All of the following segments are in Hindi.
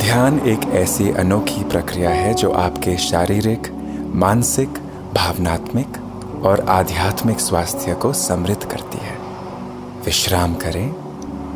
ध्यान एक ऐसी अनोखी प्रक्रिया है जो आपके शारीरिक, मानसिक, भावनात्मक और आध्यात्मिक स्वास्थ्य को समृद्ध करती है। विश्राम करें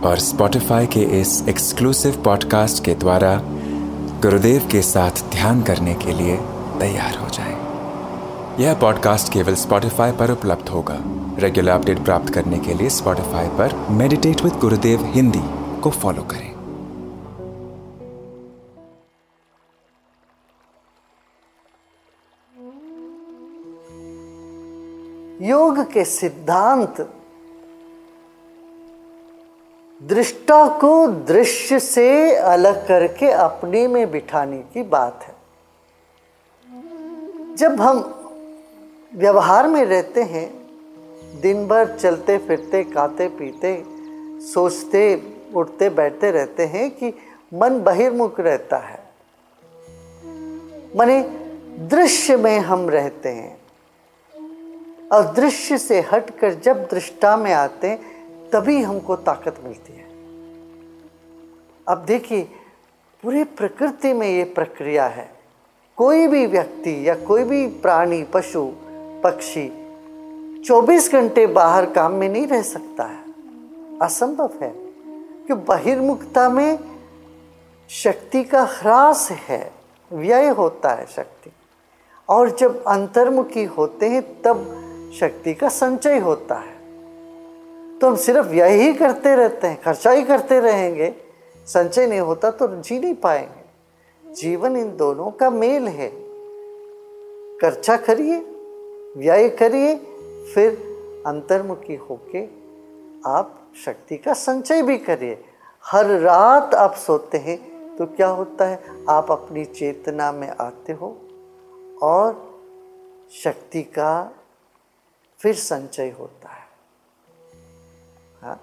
और स्पॉटिफाई के इस एक्सक्लूसिव पॉडकास्ट के द्वारा गुरुदेव के साथ ध्यान करने के लिए तैयार हो जाएँ। यह पॉडकास्ट केवल स्पॉटिफाई पर उपलब्ध होगा। रेगुलर अपडेट प्राप्त करने के लिए स्पॉटिफाई पर मेडिटेट विद गुरुदेव हिंदी को फॉलो करें। योग के सिद्धांत दृष्टा को दृश्य से अलग करके अपने में बिठाने की बात है। जब हम व्यवहार में रहते हैं, दिन भर चलते फिरते, खाते पीते, सोचते, उठते, बैठते रहते हैं कि मन बहिर्मुख रहता है। मने दृश्य में हम रहते हैं। और दृश्य से हटकर जब दृष्टा में आते तभी हमको ताकत मिलती है। अब देखिए, पूरी प्रकृति में ये प्रक्रिया है। कोई भी व्यक्ति या कोई भी प्राणी, पशु, पक्षी 24 घंटे बाहर काम में नहीं रह सकता है। असंभव है कि बहिर्मुखता में शक्ति का ह्रास है, व्यय होता है शक्ति। और जब अंतर्मुखी होते हैं, तब शक्ति का संचय होता है। तो हम सिर्फ़ यही करते रहते हैं, खर्चा ही करते रहेंगे। संचय नहीं होता तो जी नहीं पाएँगे। जीवन इन दोनों का मेल है। खर्चा करिए, व्यय करिए, फिर अंतर्मुखी होके आप शक्ति का संचय भी करिए। हर रात आप सोते हैं तो क्या होता है? आप अपनी चेतना में आते हो और शक्ति का फिर संचय होता है। हाँ?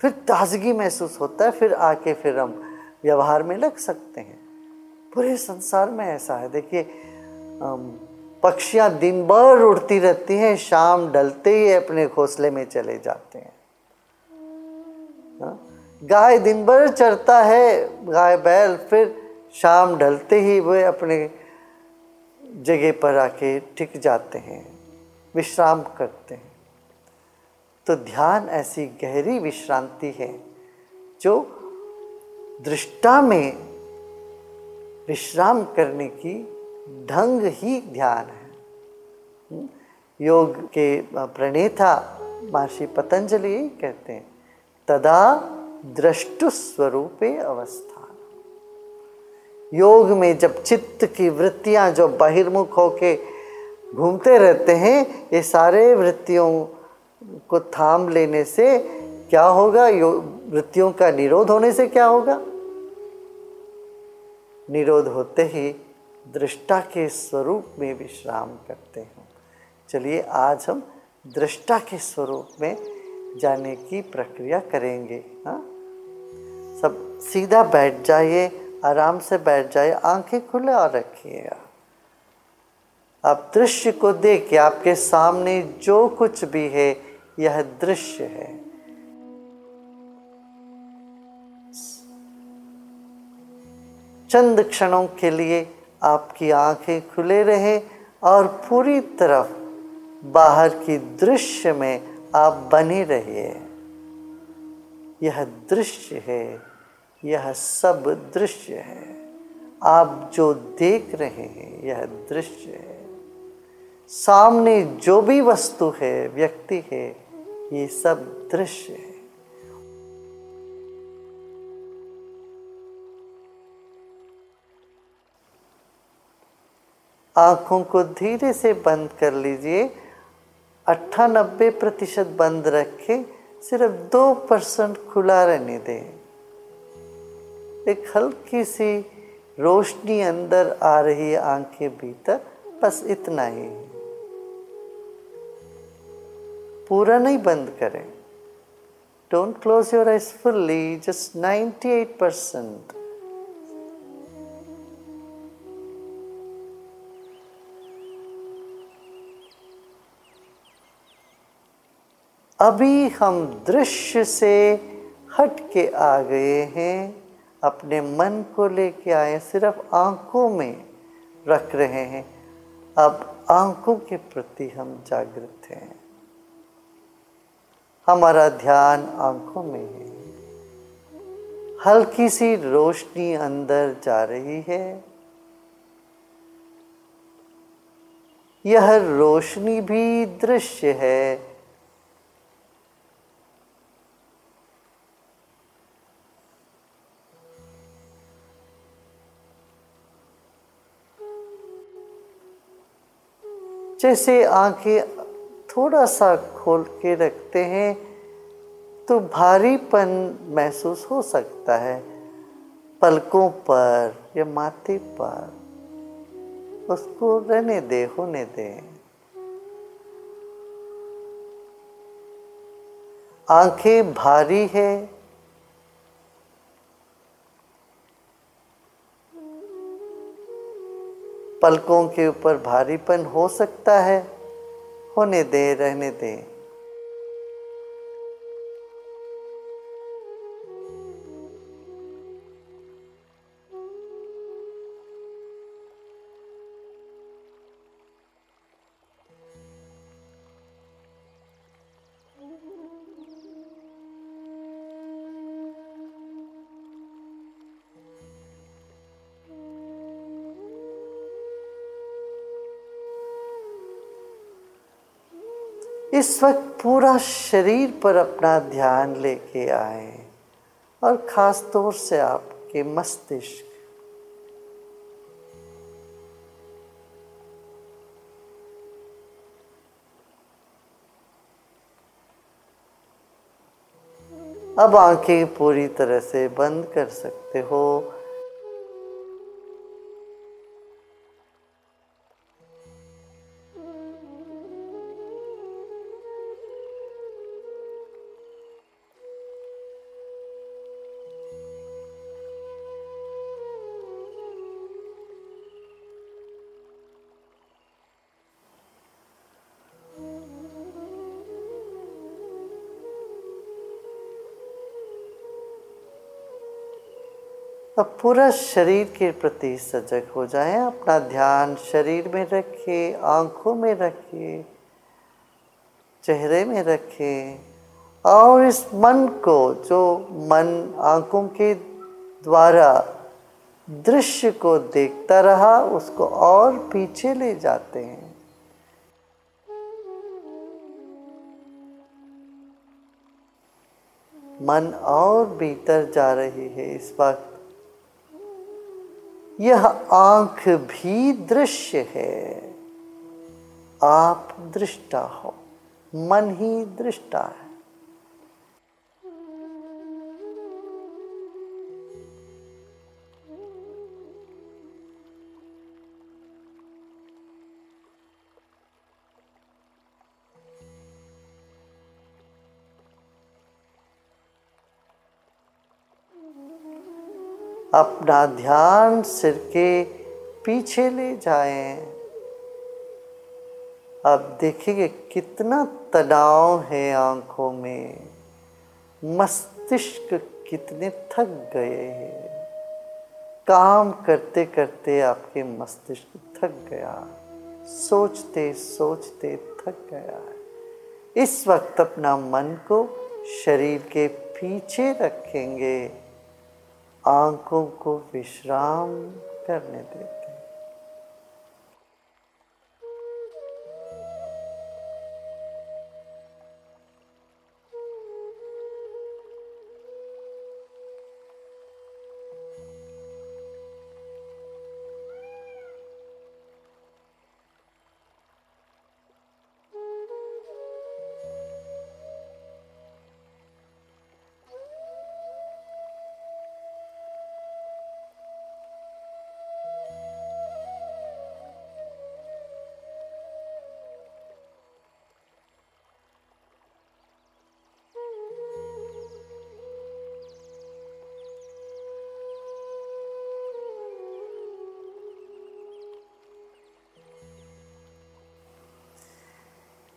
फिर ताजगी महसूस होता है, फिर आके फिर हम व्यवहार में लग सकते हैं। पूरे संसार में ऐसा है। देखिए पक्षियाँ दिन भर उड़ती रहती हैं, शाम ढलते ही अपने घोंसले में चले जाते हैं। हाँ? गाय दिन भर चरता है, गाय, बैल, फिर शाम ढलते ही वे अपने जगह पर आके टिक जाते हैं। विश्राम करते हैं। तो ध्यान ऐसी गहरी विश्रांति है जो दृष्टा में विश्राम करने की ढंग ही ध्यान है। योग के प्रणेता महर्षि पतंजलि यही कहते हैं, तदा दृष्टु स्वरूपे अवस्था। योग में जब चित्त की वृत्तियाँ जो बहिर्मुख होके घूमते रहते हैं ये सारे वृत्तियों को थाम लेने से क्या होगा? वृत्तियों का निरोध होने से क्या होगा? निरोध होते ही दृष्टा के स्वरूप में विश्राम करते हैं। चलिए आज हम दृष्टा के स्वरूप में जाने की प्रक्रिया करेंगे हाँ? सब सीधा बैठ जाइए, आराम से बैठ जाइए, आँखें खुले रखिएगा। आप दृश्य को देख के आपके सामने जो कुछ भी है, यह दृश्य है। चंद क्षणों के लिए आपकी आँखें खुले रहे और पूरी तरफ़ बाहर की दृश्य में आप बने रहिए। यह दृश्य है, यह सब दृश्य है। आप जो देख रहे हैं, यह दृश्य है। सामने जो भी वस्तु है, व्यक्ति है, ये सब दृश्य है। आँखों को धीरे से बंद कर लीजिए। अट्ठानबे प्रतिशत बंद रखें, सिर्फ़ दो परसेंट खुला रहने दें। एक हल्की सी रोशनी अंदर आ रही है आँखें भीतर, बस इतना ही। पूरा नहीं बंद करें। Don't close your eyes fully just 98 percent अभी हम दृश्य से हट के आ गए हैं, अपने मन को लेके आए, सिर्फ़ आँखों में रख रहे हैं। अब आँखों के प्रति हम जागृत हैं। हमारा ध्यान आँखों में है। हल्की सी रोशनी अंदर जा रही है। यह रोशनी भी दृश्य है। जैसे आँखें थोड़ा सा खोल के रखते हैं तो भारीपन महसूस हो सकता है। पलकों पर या माथे पर, उसको रहने दे, होने दे। आँखें भारी है। पलकों के ऊपर भारीपन हो सकता है। होने दे रहने दें। इस वक्त पूरा शरीर पर अपना ध्यान लेके आए और ख़ास तौर से आपके मस्तिष्क। अब आँखें पूरी तरह से बंद कर सकते हो अब पूरा शरीर के प्रति सजग हो जाए, अपना ध्यान शरीर में रखिए आँखों में रखिए चेहरे में रखें, और इस मन को, जो मन आँखों के द्वारा दृश्य को देखता रहा, उसको और पीछे ले जाते हैं। मन और भीतर जा रही है इस वक्त यह आँख भी दृश्य है। आप दृष्टा हो मन ही दृष्टा है। अपना ध्यान सिर के पीछे ले जाएँ। अब देखिए कितना तनाव है आँखों में। मस्तिष्क कितने थक गए हैं। काम करते करते आपके मस्तिष्क थक गया। सोचते सोचते थक गया इस वक्त अपना मन को शरीर के पीछे रखेंगे। आँखों को विश्राम करने देते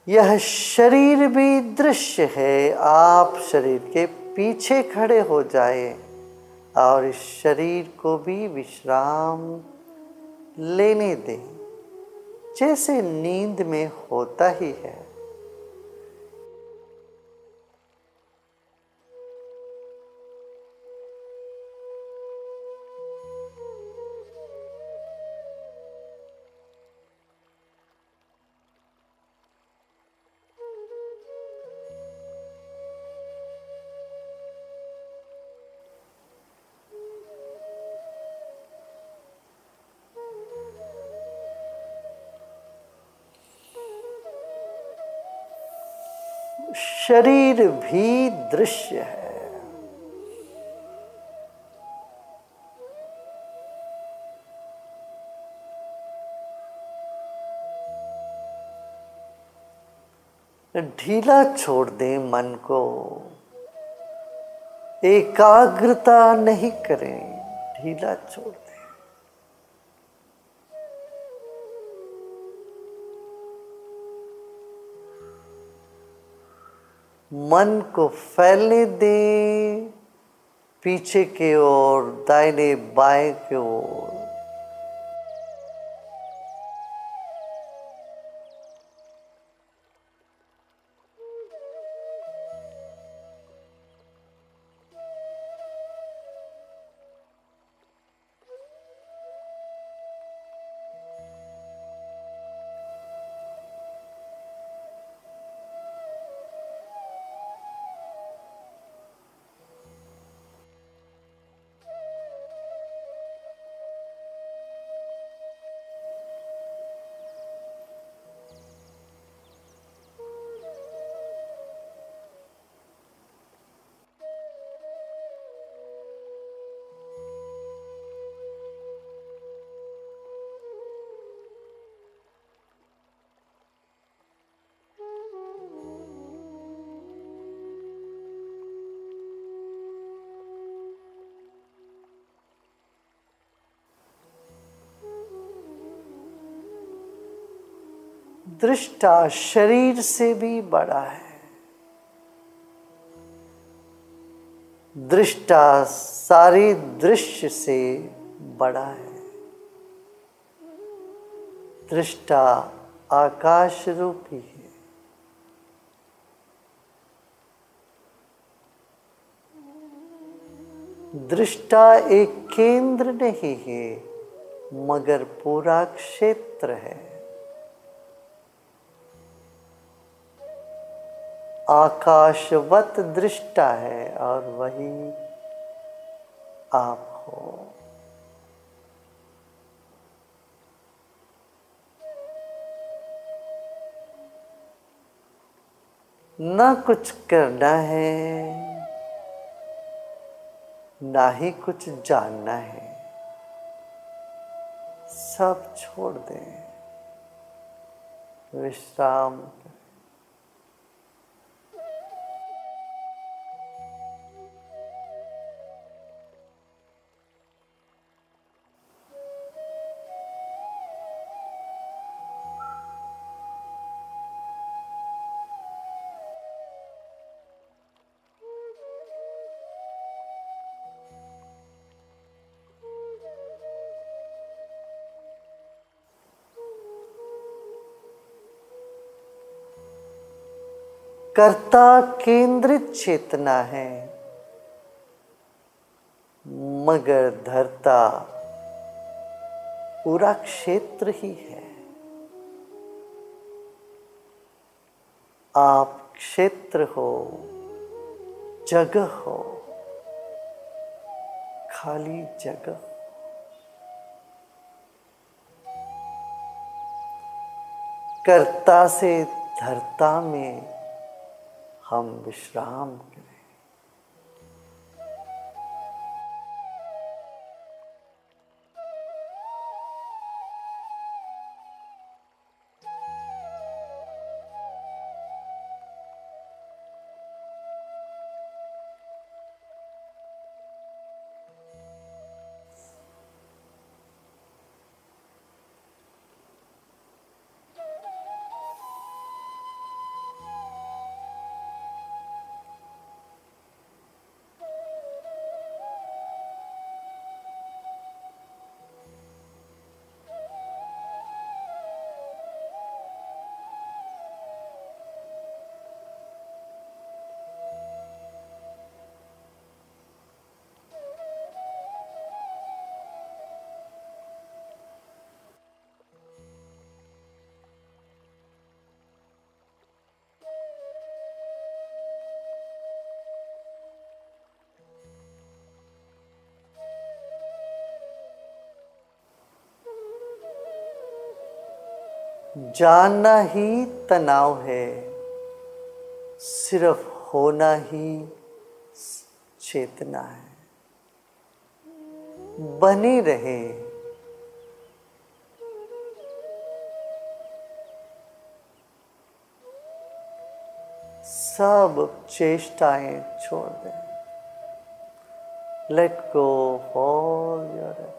यह शरीर भी दृश्य है। आप शरीर के पीछे खड़े हो जाए और इस शरीर को भी विश्राम लेने दें। जैसे नींद में होता ही है। शरीर भी दृश्य है। ढीला छोड़ दें मन को। एकाग्रता नहीं करें, ढीला छोड़ दें। मन को फैलने दें पीछे के ओर दाहिने बाएँ के ओर। दृष्टा शरीर से भी बड़ा है। दृष्टा सारे दृश्य से बड़ा है। दृष्टा आकाश रूपी है। दृष्टा एक केंद्र नहीं है, मगर पूरा क्षेत्र है। आकाशवत दृष्टा है और वही आप हो। न कुछ करना है, ना ही कुछ जानना है। सब छोड़ दें। विश्राम कर्ता केंद्रित चेतना है। मगर धरता पूरा क्षेत्र ही है। आप क्षेत्र हो जगह हो, खाली जगह कर्ता से धरता में हम विश्राम करें जानना ही तनाव है, सिर्फ़ होना ही चेतना है। बनी रहे। सब चेष्टाएँ छोड़ दें। Let go all your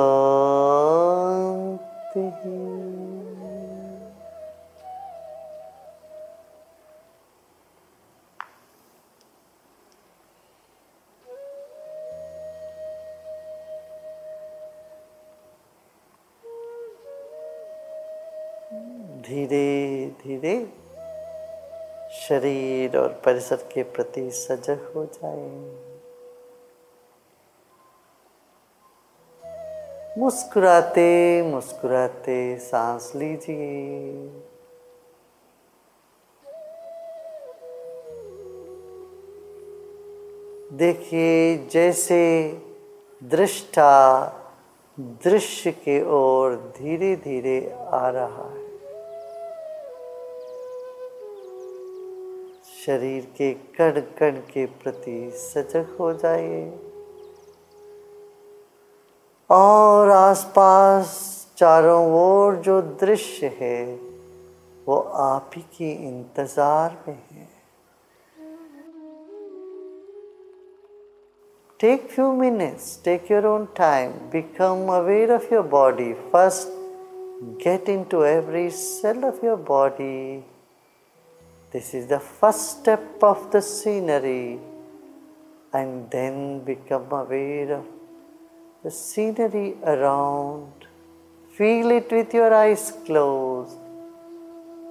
धीरे धीरे शरीर और परिसर के प्रति सजग हो जाए। मुस्कुराते मुस्कुराते सांस लीजिए। देखिए, जैसे दृष्टा दृश्य के ओर धीरे धीरे आ रहा है। शरीर के कण कण के प्रति सजग हो जाइए। और आसपास चारों ओर जो दृश्य है, वो आप ही के इंतज़ार में है। Take few minutes take your own time become aware of your body first get into every cell of your body This is the first step of the scenery, and then become aware of the scenery around. Feel it with your eyes closed,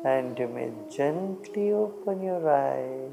and you may gently open your eyes.